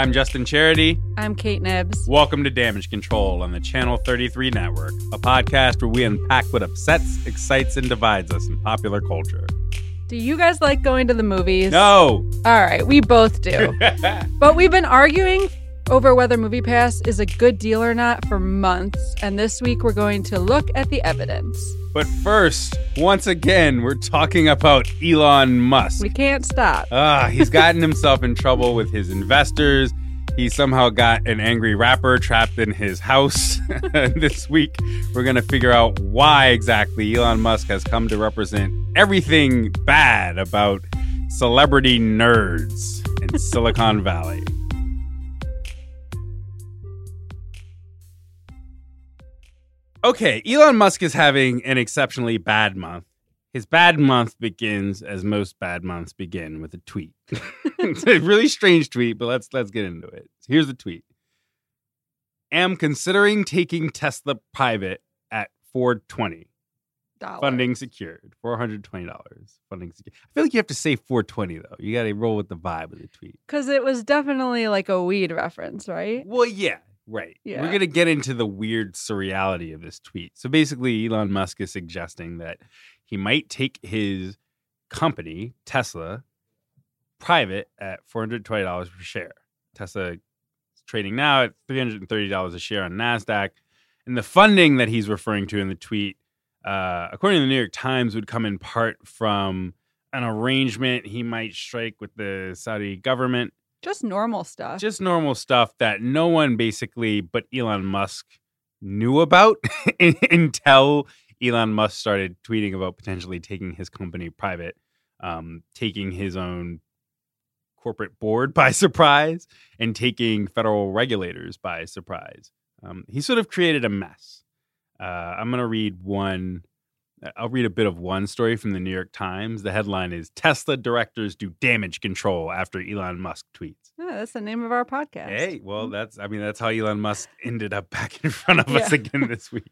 I'm Justin Charity. I'm Kate Knibbs. Welcome to Damage Control on the Channel 33 Network, a podcast where we unpack what upsets, excites, and divides us in popular culture. Do you guys like going to the movies? No! All right, we both do. but we've been arguing over whether MoviePass is a good deal or not for months, and this week we're going to look at the evidence. But first, once again, we're talking about Elon Musk. We can't stop. Ah, he's gotten himself in trouble with his investors. He somehow got an angry rapper trapped in his house. this week, we're going to figure out why exactly Elon Musk has come to represent everything bad about celebrity nerds in Silicon Valley. Okay, Elon Musk is having an exceptionally bad month. His bad month begins as most bad months begin with a tweet. it's a really strange tweet, but let's let's get into it. Here's the tweet. Am considering taking Tesla private at 420. Dollars. Funding secured. $420. Funding secured. I feel like you have to say 420 though. You got to roll with the vibe of the tweet. Because it was definitely like a weed reference, right? Well, yeah, right. Yeah. We're going to get into the weird surreality of this tweet. So basically, Elon Musk is suggesting that he might take his company, Tesla, private at $420 per share. Tesla is trading now at $330 a share on NASDAQ. And the funding that he's referring to in the tweet, uh, according to the New York Times, would come in part from an arrangement he might strike with the Saudi government Just normal stuff. just normal stuff that no one basically but Elon Musk knew about until Elon Musk started tweeting about potentially taking his company private, um, taking his own corporate board by surprise, and taking federal regulators by surprise. Um, he sort of created a mess. Uh, I'm going to read one. I'll read a bit of one story from the New York Times. The headline is Tesla directors do damage control after Elon Musk tweets. That's the name of our podcast. Hey, well, that's I mean that's how Elon Musk ended up back in front of us Yeah. again this week.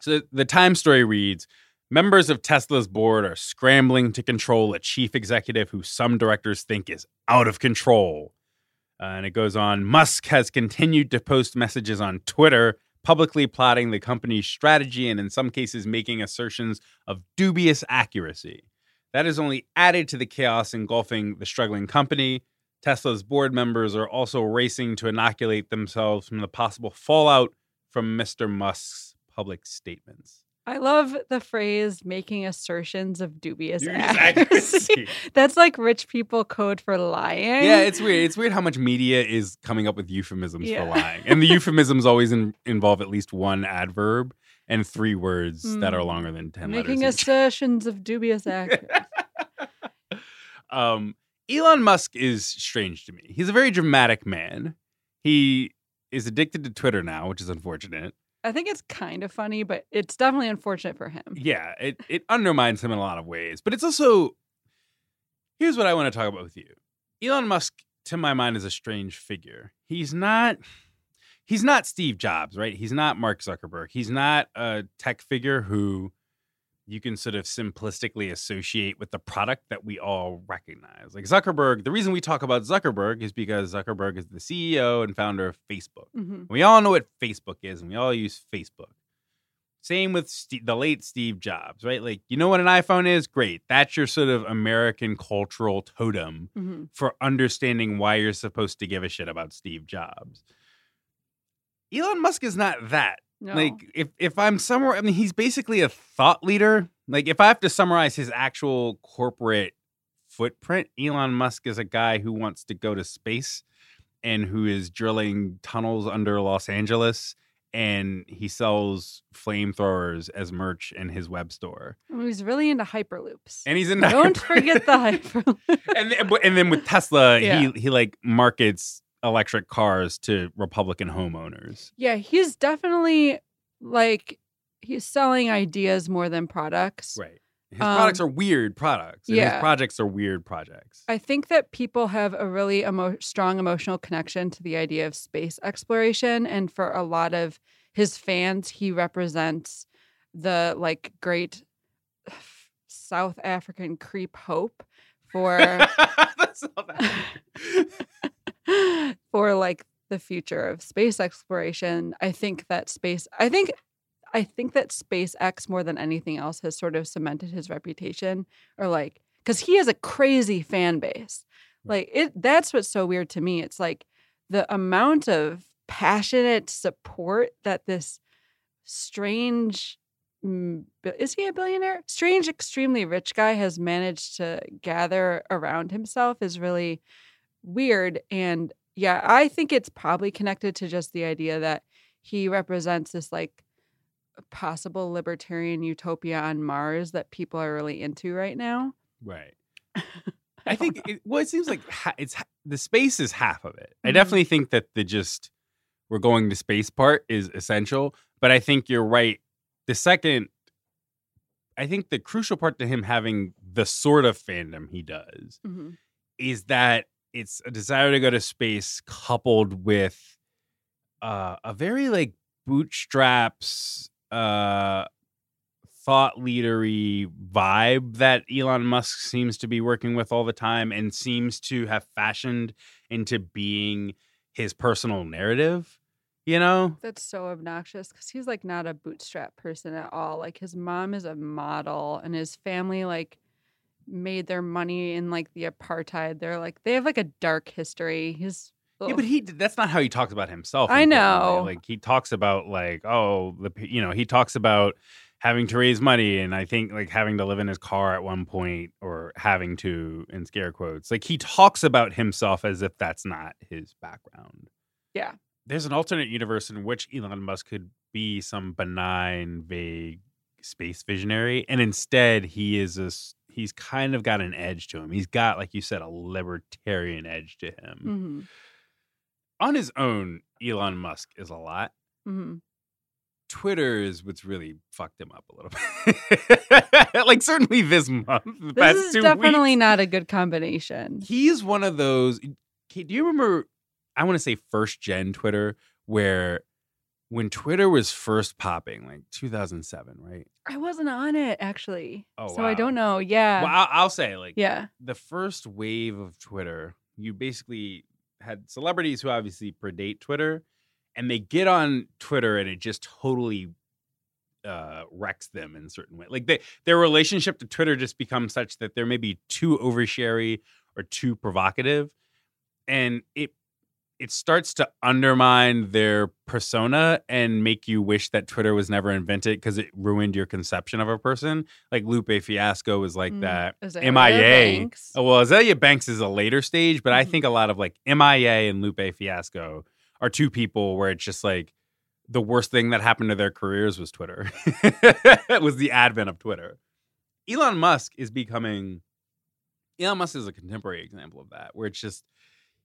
So the Time story reads: Members of Tesla's board are scrambling to control a chief executive who some directors think is out of control. Uh, and it goes on: Musk has continued to post messages on Twitter, publicly plotting the company's strategy and in some cases making assertions of dubious accuracy. That has only added to the chaos engulfing the struggling company. Tesla's board members are also racing to inoculate themselves from the possible fallout from Mr. Musk's public statements. I love the phrase making assertions of dubious, Dubious accuracy. accuracy. That's like rich people code for lying. Yeah, it's weird. It's weird how much media is coming up with euphemisms Yeah. for lying. And the euphemisms always in, involve at least one adverb and three words that are Mm. longer than 10 making letters. assertions of dubious accuracy. um, Elon Musk is strange to me. He's a very dramatic man. He is addicted to Twitter now, which is unfortunate. I think it's kind of funny, but it's definitely unfortunate for him. Yeah, it, it undermines him in a lot of ways. But it's also here's what I want to talk about with you. Elon Musk, to my mind, is a strange figure. He's not he's not Steve Jobs, right? He's not Mark Zuckerberg. He's not a tech figure who you can sort of simplistically associate with the product that we all recognize. Like Zuckerberg, the reason we talk about Zuckerberg is because Zuckerberg is the CEO and founder of Facebook. hmm We all know what Facebook is, and we all use Facebook. Same with Ste the late Steve Jobs, right? Like, you know what an iPhone is? Great. That's your sort of American cultural totem hmm for understanding why you're supposed to give a shit about Steve Jobs. Elon Musk is not that. No. Like, if if I'm somewhere, I mean, he's basically a thought leader. Like, if I have to summarize his actual corporate footprint, Elon Musk is a guy who wants to go to space and who is drilling tunnels under Los Angeles. And he sells flamethrowers as merch in his web store. He's really into hyperloops. And he's in Don't forget the hyperloop. and then, and then with Tesla, Yeah. he he like markets electric cars to Republican homeowners. yeah, he's definitely like he's selling ideas more than products. Right. His Um, products are weird products. And yeah. his projects are weird projects. I think that people have a really emo- strong emotional connection to the idea of space exploration. And for a lot of his fans, he represents the like great South African creep hope for all that- for like the future of space exploration. I think that space I think I think that SpaceX more than anything else has sort of cemented his reputation or like cuz he has a crazy fan base. Like it that's what's so weird to me. It's like the amount of passionate support that this strange mm, is he a billionaire? Strange, extremely rich guy has managed to gather around himself is really weird. And yeah, I think it's probably connected to just the idea that he represents this like possible libertarian utopia on Mars that people are really into right now. Right. I think it, well, it seems like it's the space is half of it. I Mhm. definitely think that the just we're going to space part is essential, but I think you're right. The second, I think the crucial part to him having the sort of fandom he does Mhm. is that it's a desire to go to space coupled with uh, a very like bootstraps uh thought leadery vibe that Elon Musk seems to be working with all the time and seems to have fashioned into being his personal narrative, you know? That's so obnoxious because he's like not a bootstrap person at all. Like his mom is a model and his family like made their money in like the apartheid. They're like they have like a dark history. He's Yeah, but he that's not how he talks about himself. I know. Like he talks about like oh the you know he talks about having to raise money and I think like having to live in his car at one point or having to in scare quotes. Like he talks about himself as if that's not his background. Yeah. There's an alternate universe in which Elon Musk could be some benign, vague space visionary, and instead he is a he's kind of got an edge to him. He's got, like you said, a libertarian edge to him Mhm. on his own, Elon Musk is a lot. Mhm. Twitter is what's really fucked him up a little bit. like certainly this month, the past This is definitely weeks, not a good combination. he's one of those. Do you remember? I want to say first gen Twitter, where when Twitter was first popping, like 2007, right? I wasn't on it actually. Oh, so I don't know. Yeah. Well, I'll, I'll say like yeah. the first wave of Twitter, you basically had celebrities who obviously predate Twitter, and they get on Twitter and it just totally uh, wrecks them in certain way. Like they, their relationship to Twitter just becomes such that they're maybe too oversharey or too provocative, and it it starts to undermine their persona and make you wish that Twitter was never invented because it ruined your conception of a person. Like Lupe Fiasco was like Mm, that. Azealia MIA. Banks. Oh, well, Azealia Banks is a later stage, but I Mhm. think a lot of like MIA and Lupe Fiasco are two people where it's just like the worst thing that happened to their careers was Twitter. it was the advent of Twitter. Elon Musk is becoming Elon Musk is a contemporary example of that, where it's just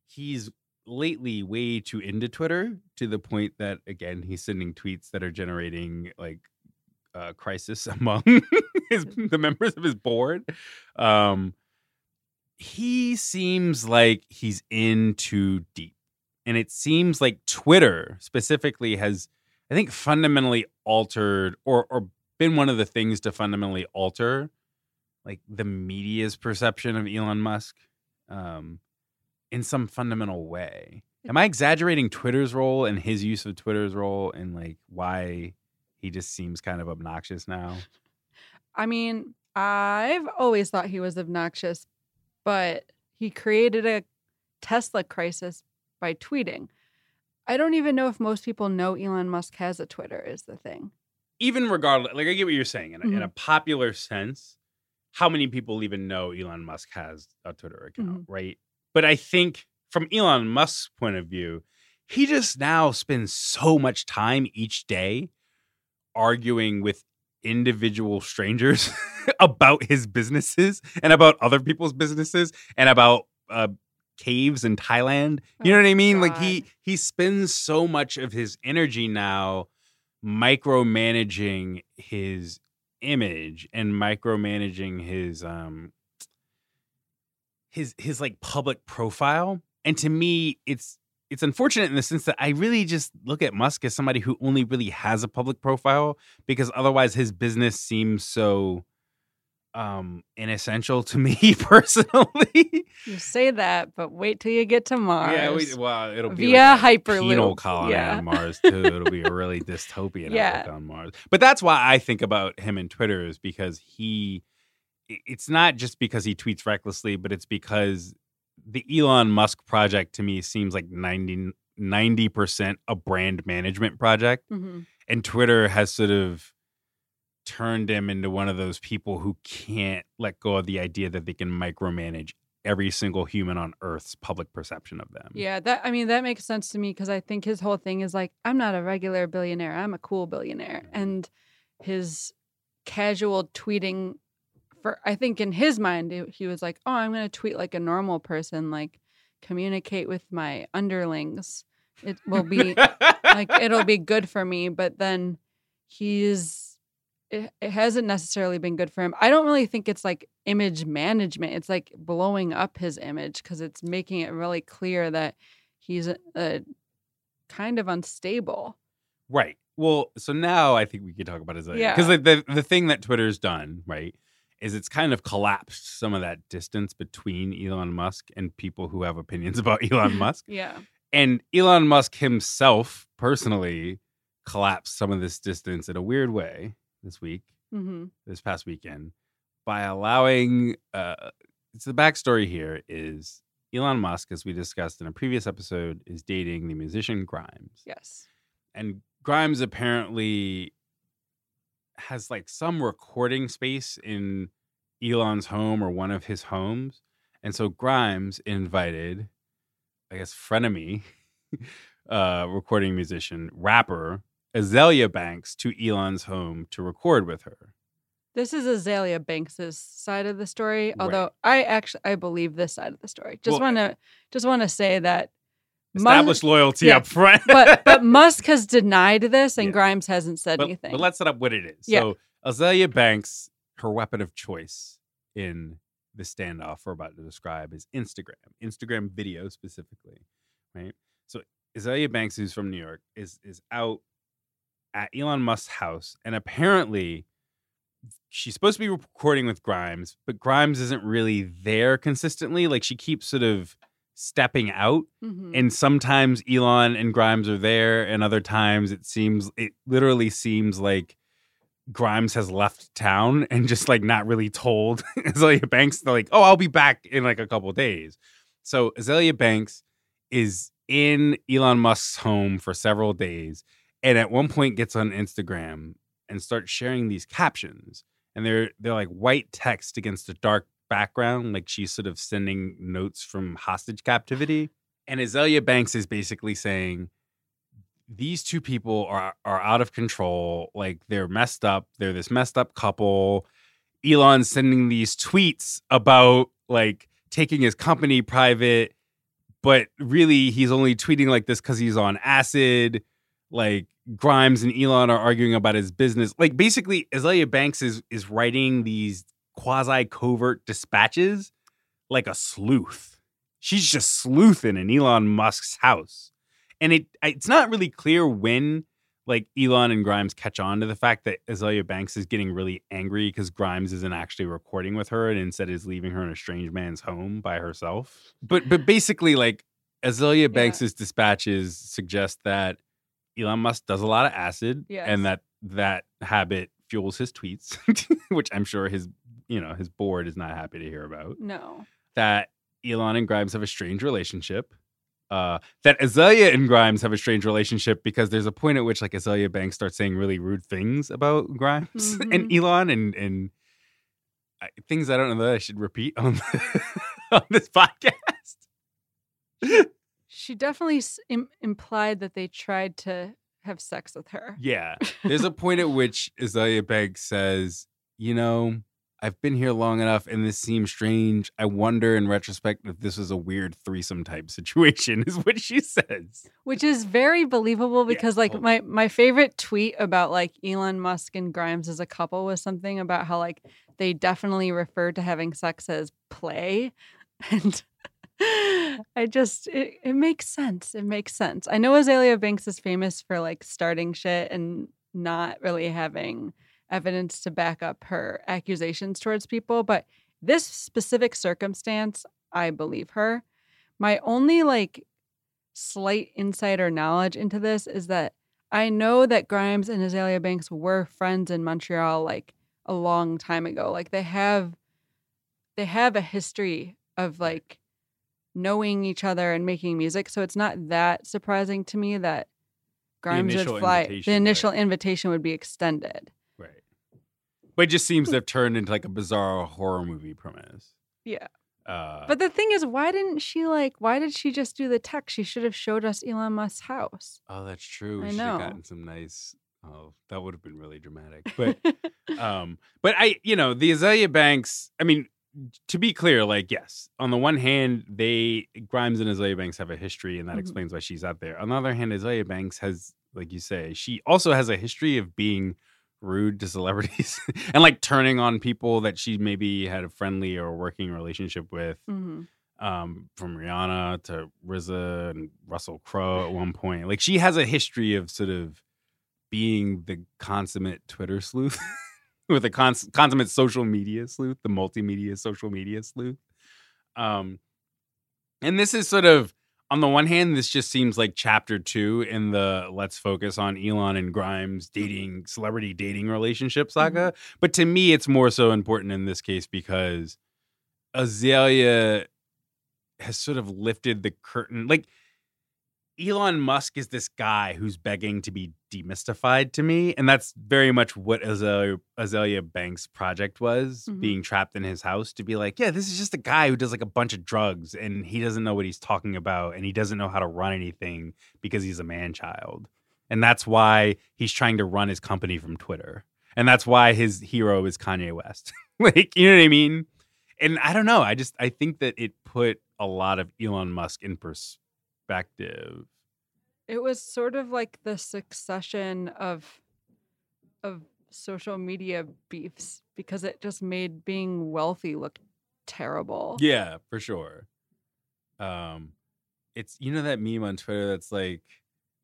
he's lately way too into Twitter to the point that again he's sending tweets that are generating like uh, crisis among his the members of his board. Um, he seems like he's in too deep, and it seems like Twitter specifically has, I think, fundamentally altered or or been one of the things to fundamentally alter like the media's perception of Elon Musk. Um, in some fundamental way. Am I mm-hmm. exaggerating Twitter's role and his use of Twitter's role and like why he just seems kind of obnoxious now? I mean, I've always thought he was obnoxious, but he created a Tesla crisis by tweeting. I don't even know if most people know Elon Musk has a Twitter, is the thing. Even regardless, like I get what you're saying in a, in a mm-hmm. popular sense, how many people even know Elon Musk has a Twitter account, mm-hmm. right? But I think from Elon Musk's point of view, he just now spends so much time each day arguing with individual strangers about his businesses and about other people's businesses and about uh, caves in Thailand. You know Oh, what I mean? Like he he spends so much of his energy now micromanaging his image and micromanaging his um his his like public profile and to me it's it's unfortunate in the sense that I really just look at Musk as somebody who only really has a public profile because otherwise his business seems so um inessential to me personally. You say that, but wait till you get to Mars. Yeah, we, well, it'll be Via like a Hyperloop. penal colony Yeah. on Mars too. It'll be a really dystopian Yeah. outlook on Mars. But that's why I think about him in Twitter is because he. It's not just because he tweets recklessly, but it's because the Elon Musk project to me seems like 90 percent a brand management project, Mhm. and Twitter has sort of turned him into one of those people who can't let go of the idea that they can micromanage every single human on Earth's public perception of them. Yeah, that I mean that makes sense to me because I think his whole thing is like I'm not a regular billionaire, I'm a cool billionaire, and his casual tweeting for I think in his mind it- he was like, oh, I'm going to tweet like a normal person, like communicate with my underlings. It will be like it'll be good for me, but then he's it, it hasn't necessarily been good for him. I don't really think it's like image management. It's like blowing up his image because it's making it really clear that he's a, a kind of unstable. Right. Well, so now I think we could talk about. Uh, yeah. Because the, the the thing that Twitter's done, right, is it's kind of collapsed some of that distance between Elon Musk and people who have opinions about Elon Musk. Yeah. And Elon Musk himself personally collapsed some of this distance in a weird way this week, hmm this past weekend, by allowing uh it's the backstory here is Elon Musk, as we discussed in a previous episode, is dating the musician Grimes Yes. and Grimes apparently has like some recording space in Elon's home or one of his homes. And so Grimes invited, I guess, frenemy, uh, recording musician, rapper Azealia Banks to Elon's home to record with her. This is Azealia Banks's side of the story, Right. although I actually I believe this side of the story. Just Well, want to just want to say that Musk- loyalty yeah, up front. but but Musk has denied this and Yeah. Grimes hasn't said but, anything. but let's set up what it is. Yeah. So Azealia Banks, her weapon of choice in the standoff we're about to describe is Instagram, Instagram video specifically, right? So Azealia Banks, who's from New York, is is out at Elon Musk's house, and apparently she's supposed to be recording with Grimes, but Grimes isn't really there consistently. Like she keeps sort of stepping out Mhm. and sometimes Elon and Grimes are there, and other times it seems it literally seems like Grimes has left town and just like not really told Azealia Banks. They're like, "Oh, I'll be back in like a couple days." So Azealia Banks is in Elon Musk's home for several days, and at one point gets on Instagram and starts sharing these captions, and they're they're like white text against a dark background, like she's sort of sending notes from hostage captivity. And Azealia Banks is basically saying these two people are are out of control. Like they're messed up. They're this messed up couple. Elon's sending these tweets about like taking his company private, but really he's only tweeting like this because he's on acid. Like Grimes and Elon are arguing about his business. Like basically, Azealia Banks is is writing these quasi covert dispatches like a sleuth. She's just sleuthing in Elon Musk's house. And it it's not really clear when like Elon and Grimes catch on to the fact that Azealia Banks is getting really angry because Grimes isn't actually recording with her and instead is leaving her in a strange man's home by herself. But but basically like Azealia Banks's dispatches suggest that Elon Musk does a lot of acid Yes. and that that habit fuels his tweets, which I'm sure his you know his board is not happy to hear about no. that Elon and Grimes have a strange relationship. Uh, that Azealia and Grimes have a strange relationship because there's a point at which like Azealia Banks starts saying really rude things about Grimes and Elon and and I, things I don't know that I should repeat on on this podcast. She definitely Im- implied that they tried to have sex with her. Yeah, there's a point at which Azealia Banks says, "You know, I've been here long enough, and this seems strange. I wonder, in retrospect, if this was a weird threesome type situation." Is what she says. which is very believable Yeah, because like totally. my my favorite tweet about like Elon Musk and Grimes as a couple was something about how like they definitely refer to having sex as play and I just it, it makes sense. It makes sense. I know Azealia Banks is famous for like starting shit and not really having evidence to back up her accusations towards people. But this specific circumstance, I believe her. My only like slight insider knowledge into this is that I know that Grimes and Azealia Banks were friends in Montreal like a long time ago. Like they have they have a history of like knowing each other and making music. So it's not that surprising to me that Grimes would fly. The initial right. invitation would be extended. But it just seems to have turned into like a bizarre horror movie premise. Yeah. Uh, But the thing is, why didn't she like? Why did she just do the text? She should have showed us Elon Musk's house. oh, that's true. I know. gotten some nice. Oh, that would have been really dramatic. But um, but I, you know, the Azealia Banks. I mean, to be clear, like yes, on the one hand, they Grimes and Azealia Banks have a history, and that Mhm. explains why she's out there. On the other hand, Azealia Banks has, like you say, she also has a history of being rude to celebrities and like turning on people that she maybe had a friendly or working relationship with. Mhm. um, from Rihanna to RZA and Russell Crowe at one point. Like she has a history of sort of being the consummate Twitter sleuth with a cons- consummate social media sleuth, the multimedia social media sleuth. Um, and this is sort of on the one hand, this just seems like chapter two in the let's focus on Elon and Grimes dating celebrity dating relationship mm-hmm. saga. But to me, it's more so important in this case because Azealia has sort of lifted the curtain. Like Elon Musk is this guy who's begging to be demystified to me, and that's very much what Azealia, Azealia Banks' project was, Mhm. being trapped in his house to be like, yeah, this is just a guy who does like a bunch of drugs and he doesn't know what he's talking about and he doesn't know how to run anything because he's a man child. And that's why he's trying to run his company from Twitter. And that's why his hero is Kanye West. like, you know what I mean? And I don't know. I just I think that it put a lot of Elon Musk in perspective. It was sort of like the succession of of social media beefs because it just made being wealthy look terrible. Yeah, for sure. Um it's you know that meme on Twitter that's like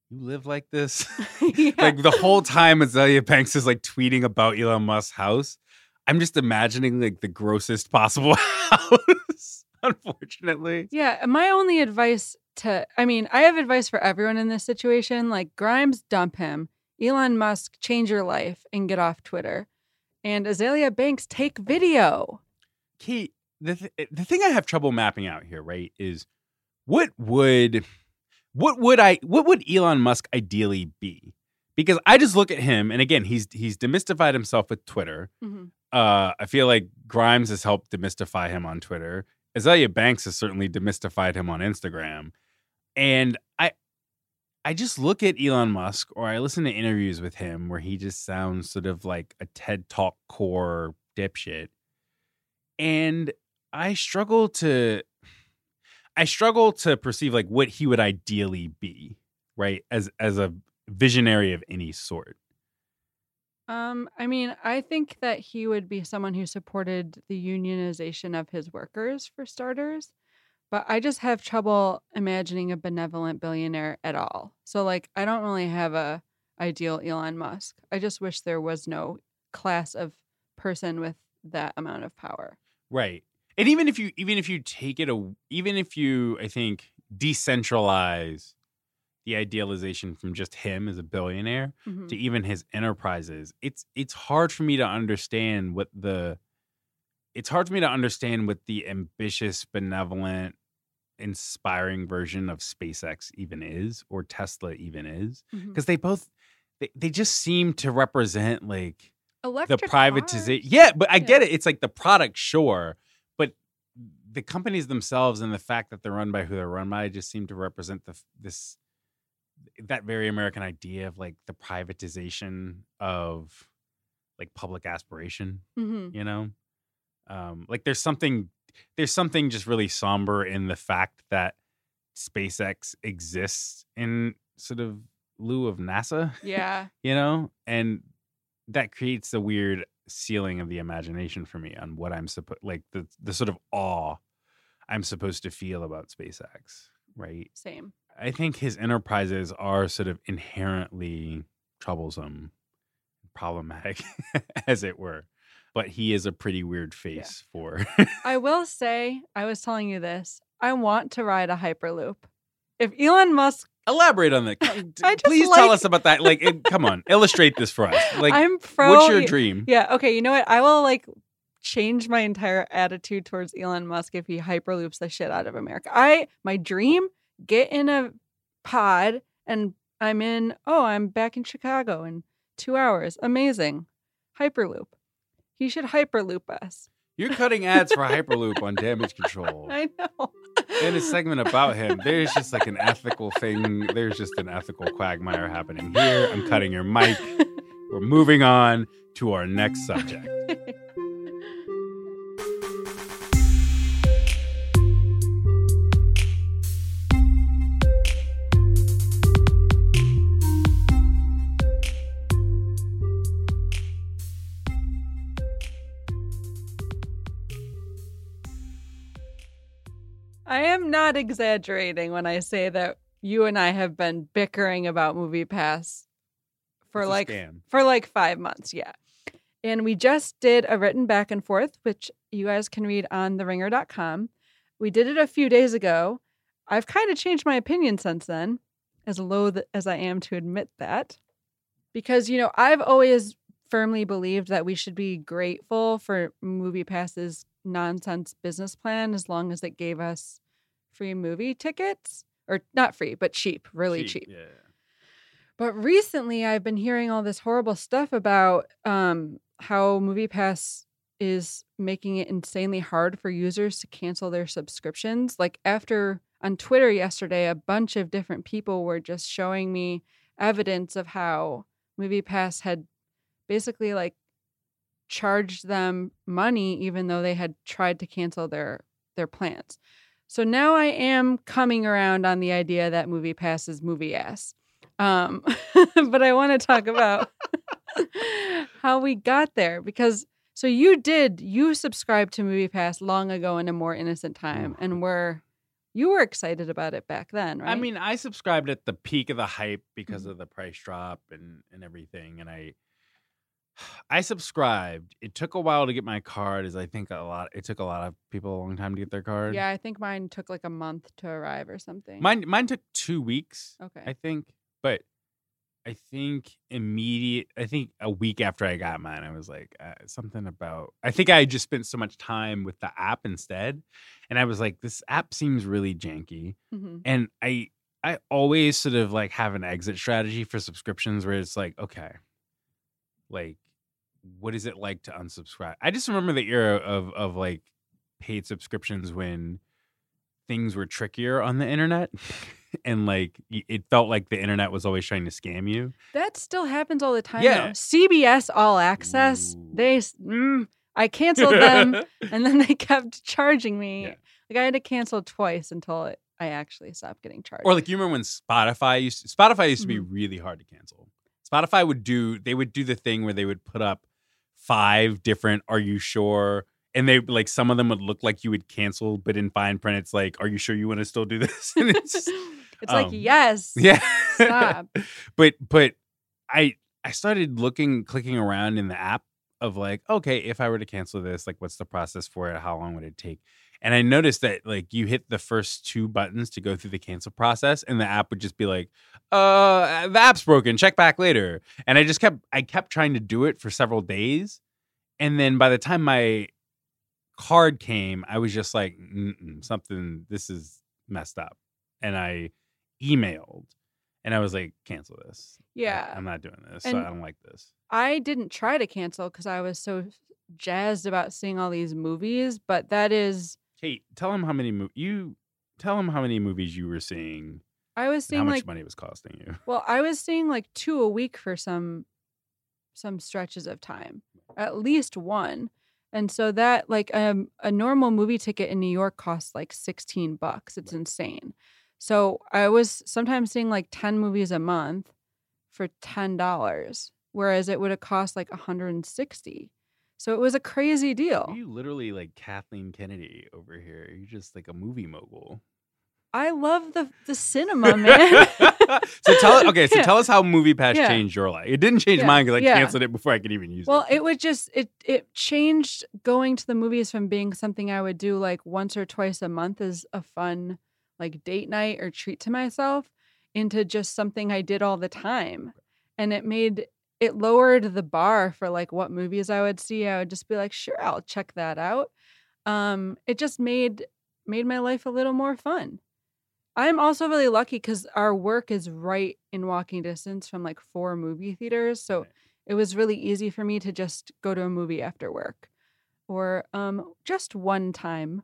you live like this? Yeah. like the whole time Azealia Banks is like tweeting about Elon Musk's house. I'm just imagining like the grossest possible house, unfortunately. Yeah, my only advice to I mean, I have advice for everyone in this situation. Like Grimes, dump him. Elon Musk, change your life and get off Twitter. And Azealia Banks, take video. Kate, the th- the thing I have trouble mapping out here, right, is what would what would I what would Elon Musk ideally be? Because I just look at him, and again, he's he's demystified himself with Twitter. Mhm. Uh, I feel like Grimes has helped demystify him on Twitter. Azealia Banks has certainly demystified him on Instagram, and I I just look at Elon Musk or I listen to interviews with him where he just sounds sort of like a TED Talk core dipshit. And I struggle to I struggle to perceive like what he would ideally be, right? As as a visionary of any sort. Um, I mean, I think that he would be someone who supported the unionization of his workers for starters, but I just have trouble imagining a benevolent billionaire at all. So like I don't really have a ideal Elon Musk. I just wish there was no class of person with that amount of power. Right. And even if you even if you take it a even if you I think decentralize the idealization from just him as a billionaire Mhm. to even his enterprises, it's it's hard for me to understand what the it's hard for me to understand what the ambitious, benevolent, inspiring version of SpaceX even is or Tesla even is. Because they both they, they just seem to represent like Electric the privatization. Yeah, but I get it. It's like the product, sure, but the companies themselves and the fact that they're run by who they're run by just seem to represent the this that very American idea of like the privatization of like public aspiration. Mhm. You know, um, like there's something there's something just really somber in the fact that SpaceX exists in sort of lieu of NASA Yeah. you know and that creates a weird ceiling of the imagination for me on what i'm supposed like the the sort of awe i'm supposed to feel about spacex right Same. I think his enterprises are sort of inherently troublesome problematic, as it were. But he is a pretty weird face for. I will say, I was telling you this. I want to ride a Hyperloop. If Elon Musk, Elaborate on that. Please tell us about that. Like, it, come on, illustrate this for us. Like, I'm pro. what's your dream? Yeah. Okay. You know what? I will like change my entire attitude towards Elon Musk if he hyperloops the shit out of America. I my dream get in a pod and I'm in. Oh, I'm back in Chicago in two hours. Amazing. Hyperloop. He should hyperloop us. You're cutting ads for Hyperloop on Damage Control. I know. in a segment about him, there's just like an ethical thing. There's just an ethical quagmire happening here. I'm cutting your mic. We're moving on to our next subject. I am not exaggerating when I say that you and I have been bickering about Movie Pass for It's like for like 5 months, yeah. And we just did a written back and forth which you guys can read on theringer.com. We did it a few days ago. I've kind of changed my opinion since then, as loath as I am to admit that. Because, you know, I've always firmly believed that we should be grateful for Movie Pass's nonsense business plan as long as it gave us free movie tickets. Or not free, but cheap, really cheap. Yeah. But recently, I've been hearing all this horrible stuff about um, how MoviePass is making it insanely hard for users to cancel their subscriptions. Like after on Twitter yesterday, a bunch of different people were just showing me evidence of how MoviePass had basically like charged them money even though they had tried to cancel their their plans. So now I am coming around on the idea that MoviePass is movie ass. Um, but I want to talk about how we got there because so you did you subscribed to Movie Pass long ago in a more innocent time and were you were excited about it back then, right? I mean, I subscribed at the peak of the hype because Mhm. of the price drop and and everything, and I I subscribed. It took a while to get my card, as I think a lot. It took a lot of people a long time to get their card. yeah, I think mine took like a month to arrive or something. mine mine took two weeks. okay. I think, but I think immediate. I think a week after I got mine, I was like uh, something about. I think I just spent so much time with the app instead, and I was like, this app seems really janky, Mhm. and I I always sort of like have an exit strategy for subscriptions where it's like, okay, like what is it like to unsubscribe? I just remember the era of of like paid subscriptions when things were trickier on the internet and like it felt like the internet was always trying to scam you. That still happens all the time. Yeah. though. CBS All Access, Ooh. they mm, I canceled them and then they kept charging me. Yeah. Like I had to cancel twice until it, I actually stopped getting charged. or like you remember when Spotify used to, Spotify used to be Mhm. really hard to cancel. Spotify would do they would do the thing where they would put up five different are you sure? And they like some of them would look like you would cancel but in fine print it's like are you sure you want to still do this? And it's just- it's like um, yes, yeah. stop. but but i i started looking clicking around in the app of like okay if i were to cancel this like what's the process for it? How long would it take and i noticed that like you hit the first two buttons to go through the cancel process and the app would just be like uh the app's broken check back later. And i just kept i kept trying to do it for several days. And then by the time my card came i was just like something this is messed up. And i emailed and i was like cancel this. Yeah. i'm not doing this And- i don't like this. I didn't try to cancel because I was so jazzed about seeing all these movies, but that is kate tell him how many mo- you tell him how many movies you were seeing I was and how much like money it was costing you well, I was seeing like two a week for some some stretches of time. At least one. And so that like um, a normal movie ticket in New York costs like 16 bucks. It's Right. insane. So I was sometimes seeing like 10 movies a month for $10, whereas it would have cost like 160. So it was a crazy deal. you literally like kathleen kennedy over here you're just like a movie mogul I love the the cinema, man. so tell okay, so Yeah. tell us how Movie Pass Yeah. changed your life. It didn't change Yeah. mine because I canceled it before I could even use Well, it. Well, it was just it it changed going to the movies from being something I would do like once or twice a month as a fun like date night or treat to myself into just something I did all the time. And it made it lowered the bar for like what movies I would see. I would just be like, "Sure, I'll check that out." Um it just made made my life a little more fun. I'm also really lucky cuz our work is right in walking distance from like four movie theaters. So Right. it was really easy for me to just go to a movie after work or um, just one time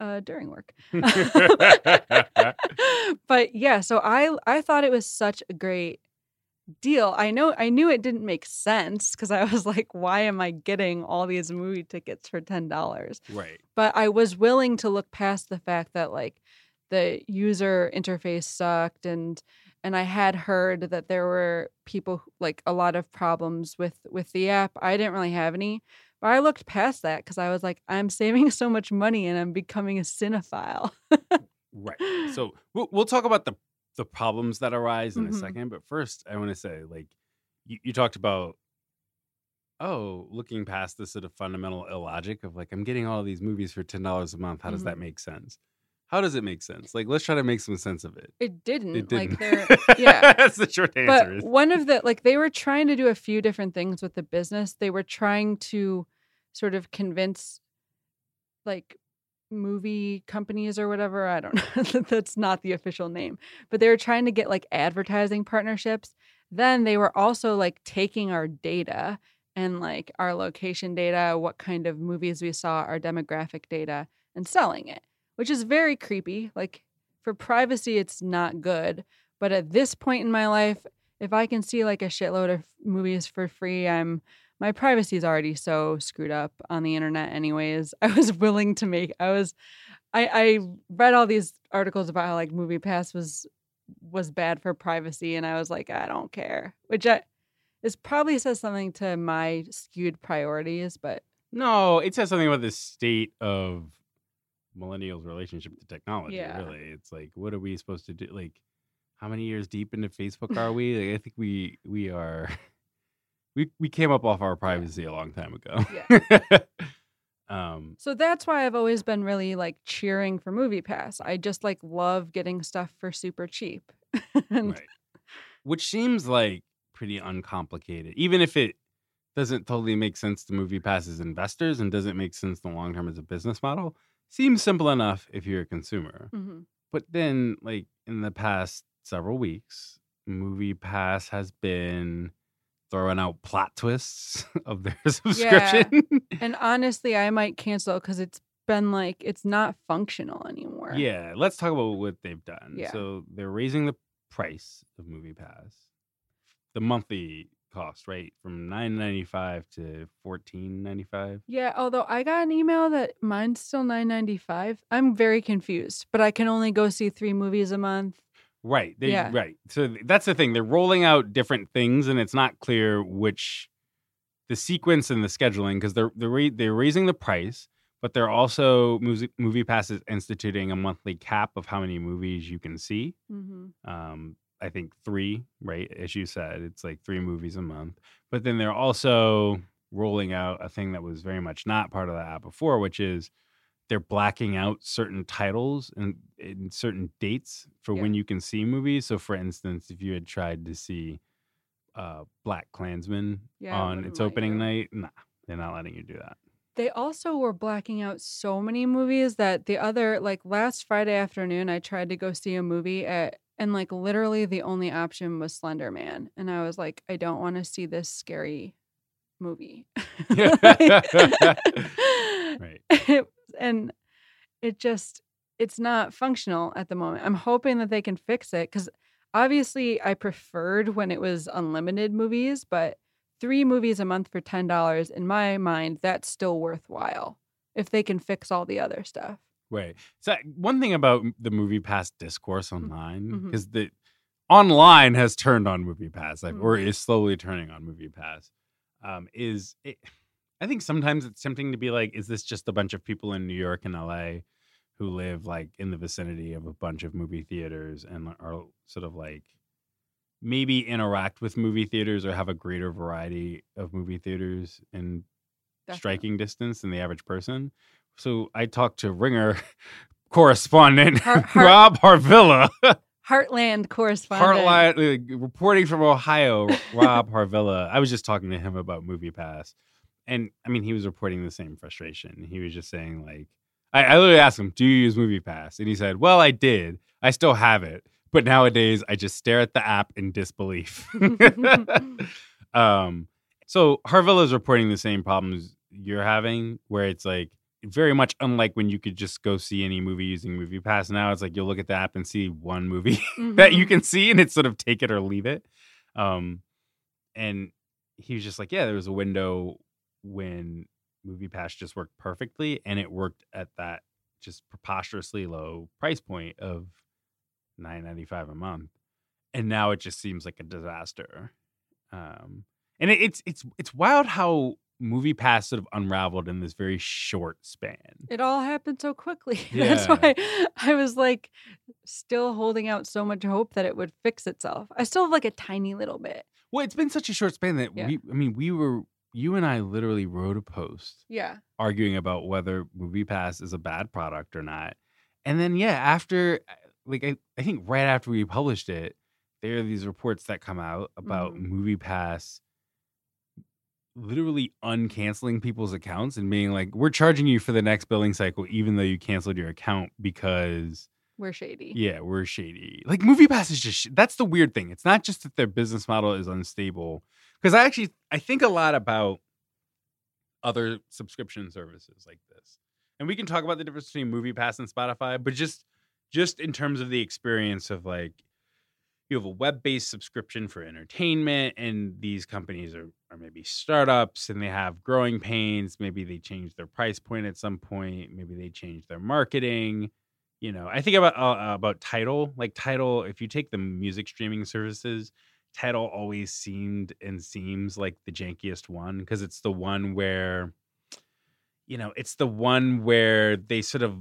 uh, during work. but yeah, so I I thought it was such a great deal. I know I knew it didn't make sense because I was like, why am I getting all these movie tickets for ten dollars? right. But I was willing to look past the fact that like the user interface sucked and and I had heard that there were people who- like a lot of problems with with the app. I didn't really have any, but I looked past that because I was like, I'm saving so much money and I'm becoming a cinephile. Right. So we'll, we'll talk about the the problems that arise in a Mhm. second, but first I want to say like you, you talked about oh, looking past the sort of fundamental illogic of like I'm getting all these movies for ten dollars a month. How does Mhm. that make sense? How does it make sense? Like let's try to make some sense of it. It didn't. It didn't. Like they're yeah. That's the short answer. But one of the like they were trying to do a few different things with the business. They were trying to sort of convince like movie companies or whatever. I don't know. That's not the official name. But they were trying to get like advertising partnerships. Then they were also like taking our data and like our location data, what kind of movies we saw, our demographic data, and selling it, which is very creepy. Like for privacy, it's not good. But at this point in my life, if I can see like a shitload of movies for free, I'm my privacy is already so screwed up on the internet anyways. I was willing to make I was I I read all these articles about how like Movie Pass was was bad for privacy and I was like, I don't care. Which I this probably says something to my skewed priorities, but No, it says something about the state of millennials' relationship to technology. Yeah. Really, it's like, what are we supposed to do? Like, how many years deep into Facebook are we? Like, I think we we are. We we came up off our privacy a long time ago. Yeah. um. so that's why I've always been really like cheering for Movie Pass. I just like love getting stuff for super cheap. and Right. Which seems like pretty uncomplicated, even if it doesn't totally make sense to movie pass as investors and doesn't make sense the long term as a business model. Seems simple enough if you're a consumer. Mhm. But then, like in the past several weeks, Movie Pass has been throwing out plot twists of their subscription. And honestly, I might cancel because it's been like it's not functional anymore. Yeah, let's talk about what they've done. Yeah. So they're raising the price of Movie Pass, the monthly cost, right, from nine ninety five to fourteen ninety five. Yeah, although I got an email that mine's still nine ninety five. I'm very confused, but I can only go see three movies a month. Right. They, Yeah. Right. So that's the thing. They're rolling out different things, and it's not clear which the sequence and the scheduling because they're they're they're raising the price, but they're also Movie Pass is instituting a monthly cap of how many movies you can see. Mm-hmm. um i think three right as you said it's like three movies a month but then they're also rolling out a thing that was very much not part of the app before which is they're blacking out certain titles and in certain dates for Yeah. when you can see movies so for instance if you had tried to see uh BlacKkKlansman Yeah, on its opening night nah they're not letting you do that They also were blacking out so many movies that the other like last Friday afternoon I tried to go see a movie at and like literally the only option was Slender Man. And I was like, I don't want to see this scary movie. right and it just it's not functional at the moment. I'm hoping that they can fix it cuz obviously I preferred when it was unlimited movies, but 3 movies a month for $10 in my mind that's still worthwhile if they can fix all the other stuff. Right. So one thing about the Movie Pass discourse Mm-hmm. online because the online has turned on Movie Pass, like, or Mhm. is slowly turning on Movie Pass. Um, is it, I think sometimes it's tempting to be like, is this just a bunch of people in New York and LA who live like in the vicinity of a bunch of movie theaters and are sort of like maybe interact with movie theaters or have a greater variety of movie theaters in Definitely. striking distance than the average person. So I talked to Ringer correspondent Rob Harvilla, Heartland correspondent. Heartline, uh, reporting from Ohio. Rob Harvilla. I was just talking to him about Movie Pass, and I mean, he was reporting the same frustration. He was just saying like, I, I literally asked him, "Do you use Movie Pass?" And he said, "Well, I did. I still have it, but nowadays I just stare at the app in disbelief." um, so Harvilla is reporting the same problems you're having, where it's like very much unlike when you could just go see any movie using Movie Pass. Now it's like you'll look at the app and see one movie that you Mhm. can see, and it's sort of take it or leave it. Um, and he was just like, yeah, there was a window when Movie Pass just worked perfectly, and it worked at that just preposterously low price point of nine ninety five a month, and now it just seems like a disaster. Um, and it, it's it's it's wild how Movie Pass sort of unraveled in this very short span. It all happened so quickly. That's why I was like still holding out so much hope that it would fix itself. I still have like a tiny little bit. Well, it's been such a short span that Yeah. we, I mean, we were, you and I literally wrote a post Yeah. arguing about whether Movie Pass is a bad product or not. And then, yeah, after, like, I, I think right after we published it, there are these reports that come out about Mhm. Movie Pass literally uncanceling people's accounts and being like, we're charging you for the next billing cycle, even though you canceled your account because We're shady. yeah, we're shady. Like Movie Pass is just sh- that's the weird thing. It's not just that their business model is unstable. Because I actually I think a lot about other subscription services like this, and we can talk about the difference between Movie Pass and Spotify. But just just in terms of the experience of like you have a web-based subscription for entertainment and these companies are, are maybe startups and they have growing pains. Maybe they change their price point at some point. Maybe they change their marketing. You know i think about uh, about Tidal like Tidal if you take the music streaming services Tidal always seemed and seems like the jankiest one because it's the one where you know it's the one where they sort of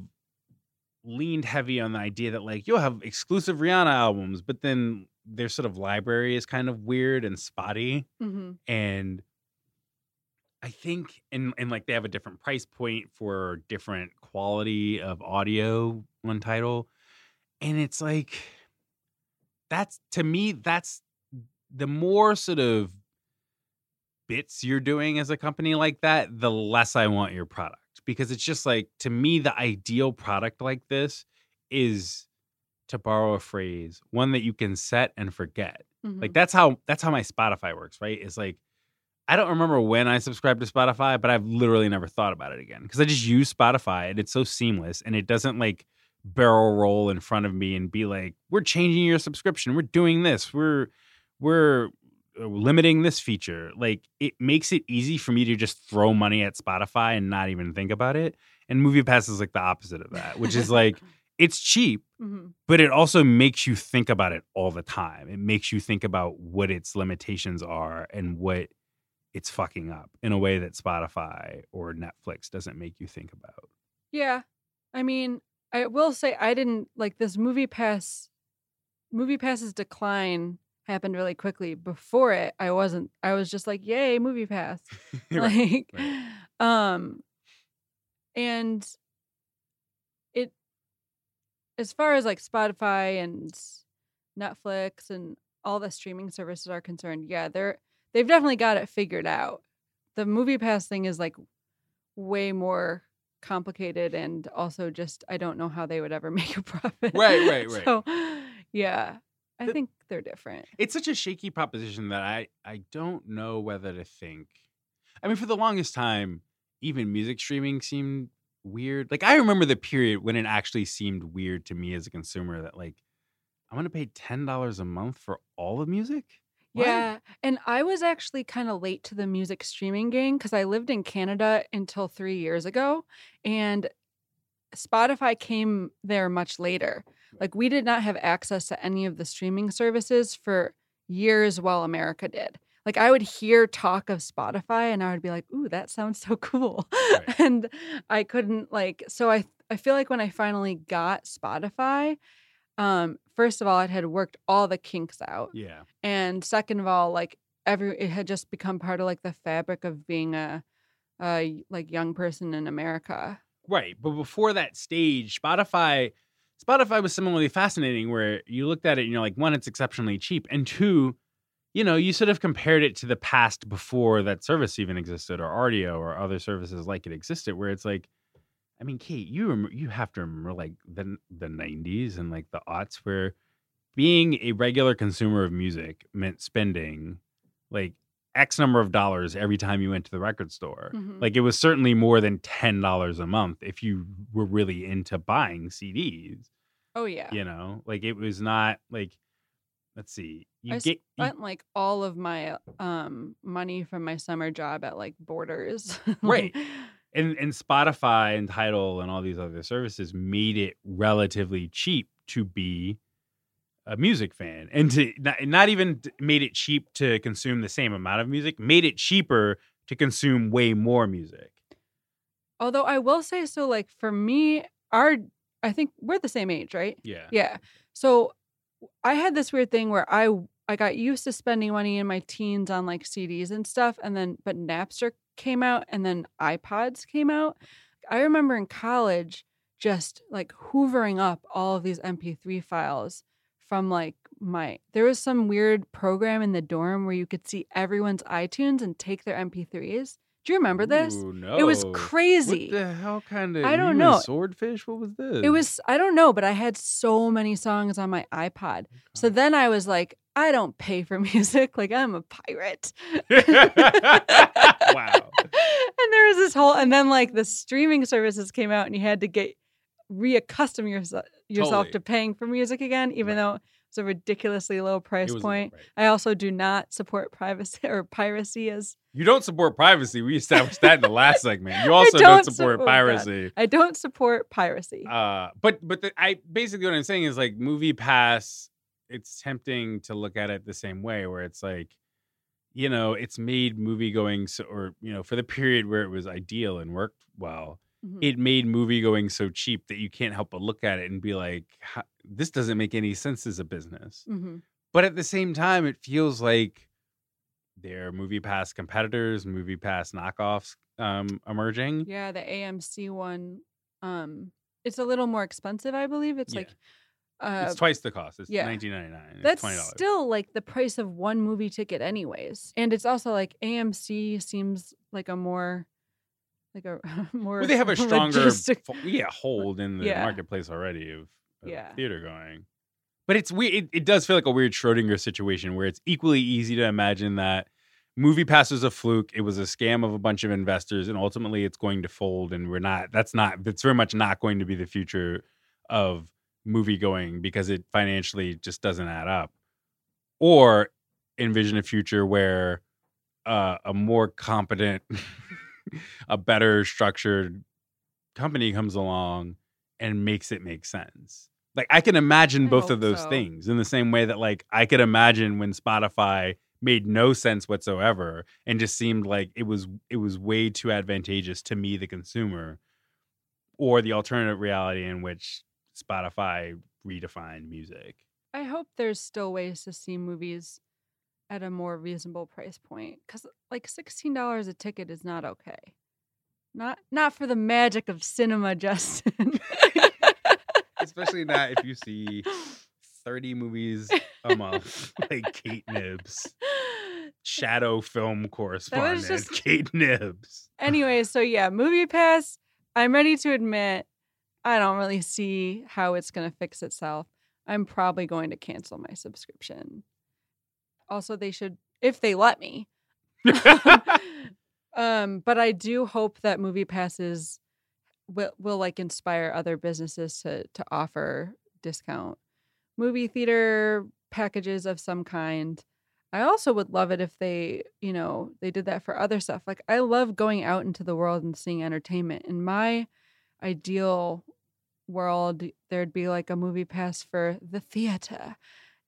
leaned heavy on the idea that like you'll have exclusive rihanna albums but then their sort of library is kind of weird and spotty hmm and I think and and like they have a different price point for different quality of audio on Tidal. And it's like that's to me, that's the more sort of bits you're doing as a company like that, the less I want your product. Because it's just like to me, the ideal product like this is to borrow a phrase, one that you can set and forget. Mm-hmm. Like that's how that's how my Spotify works, right? It's like I don't remember when I subscribed to Spotify, but I've literally never thought about it again because I just use Spotify and it's so seamless and it doesn't like barrel roll in front of me and be like, "We're changing your subscription. We're doing this. We're we're uh, limiting this feature." Like it makes it easy for me to just throw money at Spotify and not even think about it. And Movie Pass is like the opposite of that, which is like it's cheap hmm but it also makes you think about it all the time. It makes you think about what its limitations are and what it's fucking up in a way that Spotify or Netflix doesn't make you think about. Yeah. I mean, I will say I didn't like this movie pass movie passes decline happened really quickly. Before it, I wasn't I was just like, "Yay, movie pass." Right, like right. um and it as far as like Spotify and Netflix and all the streaming services are concerned, yeah, they're they've definitely got it figured out. The movie pass thing is like way more complicated and also just I don't know how they would ever make a profit. Right, right, right. So yeah, I The- think they're different. It's such a shaky proposition that I I don't know whether to think. I mean, for the longest time, even music streaming seemed weird. Like I remember the period when it actually seemed weird to me as a consumer that like I'm gonna pay ten dollars a month for all the music. What? Yeah. And I was actually kind of late to the music streaming game because I lived in Canada until three years ago. And Spotify came there much later. Like, we did not have access to any of the streaming services for years while America did. Like, I would hear talk of Spotify and I would be like, ooh, that sounds so cool. Right. and I couldn't, like, so I, I feel like when I finally got Spotify, um, first of all, it had worked all the kinks out, Yeah. and second of all, like every it had just become part of like the fabric of being a, a like young person in America. Right. But before that stage, Spotify Spotify was similarly fascinating where you looked at it and you're like, one, it's exceptionally cheap. And two, you know, you sort of compared it to the past before that service even existed or Rdio or other services like it existed, where it's like, I mean, Kate, you you have to remember like the the '90s and like the aughts, where being a regular consumer of music meant spending like X number of dollars every time you went to the record store. Mhm. Like it was certainly more than ten dollars a month if you were really into buying CDs. Oh yeah, You know, like it was not like, let's see, you I get you- spent like all of my um money from my summer job at like Borders. Right. And and Spotify and Tidal and all these other services made it relatively cheap to be a music fan and to not, not even made it cheap to consume the same amount of music made it cheaper to consume way more music Although I will say so, like for me, our I think we're the same age, right? yeah Yeah. So I had this weird thing where I I got used to spending money in my teens on like CDs and stuff, and then but Napster came out, and then iPods came out. I remember in college just like hoovering up all of these MP3 files from like my there was some weird program in the dorm where you could see everyone's iTunes and take their MP3s. Do you remember this? Ooh, no. It was crazy. what the hell kind of I don't know. swordfish what was this It was I don't know, but I had so many songs on my iPod. So then I was like, I don't pay for music, like I'm a pirate. wow And there was this whole and then like the streaming services came out and you had to get reaccustom yourself yourself Totally. to paying for music again, even Right. though it's a ridiculously low price point. right. I also do not support privacy or piracy as you don't support privacy we established that in the last segment you also don't, don't support support piracy I don't support piracy. Uh, but but the, I basically what I'm saying is like Movie Pass. It's tempting to look at it the same way, where it's like, you know, it's made movie going so, or you know, for the period where it was ideal and worked well, Mhm. it made movie going so cheap that you can't help but look at it and be like, this doesn't make any sense as a business. Mhm. But at the same time, it feels like there are Movie Pass competitors, Movie Pass knockoffs um, emerging. Yeah, the AMC one. Um, it's a little more expensive, I believe. It's Yeah. like, uh, it's twice the cost. It's yeah. nineteen ninety nine. that's twenty dollars. still like the price of one movie ticket, anyways. And it's also like AMC seems like a more, like a more. Well, they have a stronger, logistic- yeah, hold in the Yeah. marketplace already of, of Yeah. theater going. But it's weird. It, it does feel like a weird Schrodinger situation where it's equally easy to imagine that movie pass was a fluke. It was a scam of a bunch of investors, and ultimately it's going to fold. And we're not. That's not. That's very much not going to be the future of movie going because it financially just doesn't add up. Or envision a future where uh, a more competent, a better structured company comes along and makes it make sense. Like I can imagine I both of those so. things in the same way that like I could imagine when Spotify made no sense whatsoever and just seemed like it was it was way too advantageous to me the consumer or the alternative reality in which Spotify redefined music. I hope there's still ways to see movies at a more reasonable price point because like sixteen dollars a ticket is not okay. Not not for the magic of cinema, Justin. Especially not if you see 30 movies a month like Kate Knibbs. Shadow film correspondent just- Kate Knibbs. anyway, so yeah, Movie Pass. I'm ready to admit I don't really see how it's going to fix itself. I'm probably going to cancel my subscription. Also, they should, if they let me. um, but I do hope that Movie Passes will will like inspire other businesses to to offer discount movie theater packages of some kind. I also would love it if they, you know, they did that for other stuff. Like I love going out into the world and seeing entertainment. In my ideal world, there'd be like a movie pass for the theater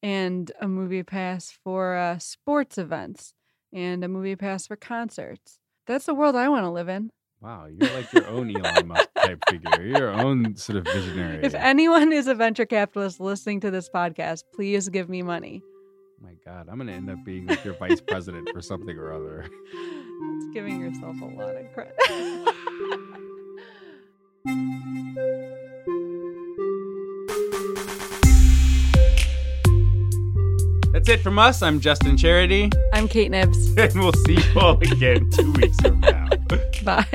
and a movie pass for uh, sports events and a movie pass for concerts. That's the world I want to live in. Wow, you're like your own Elon Musk type figure. You're your own sort of visionary. If anyone is a venture capitalist listening to this podcast, please give me money. My God, I'm gonna end up being like your vice president for something or other. That's giving yourself a lot of credit. That's it from us. I'm Justin Charity, I'm Kate Knibbs. and we'll see you all again two weeks from now. Bye.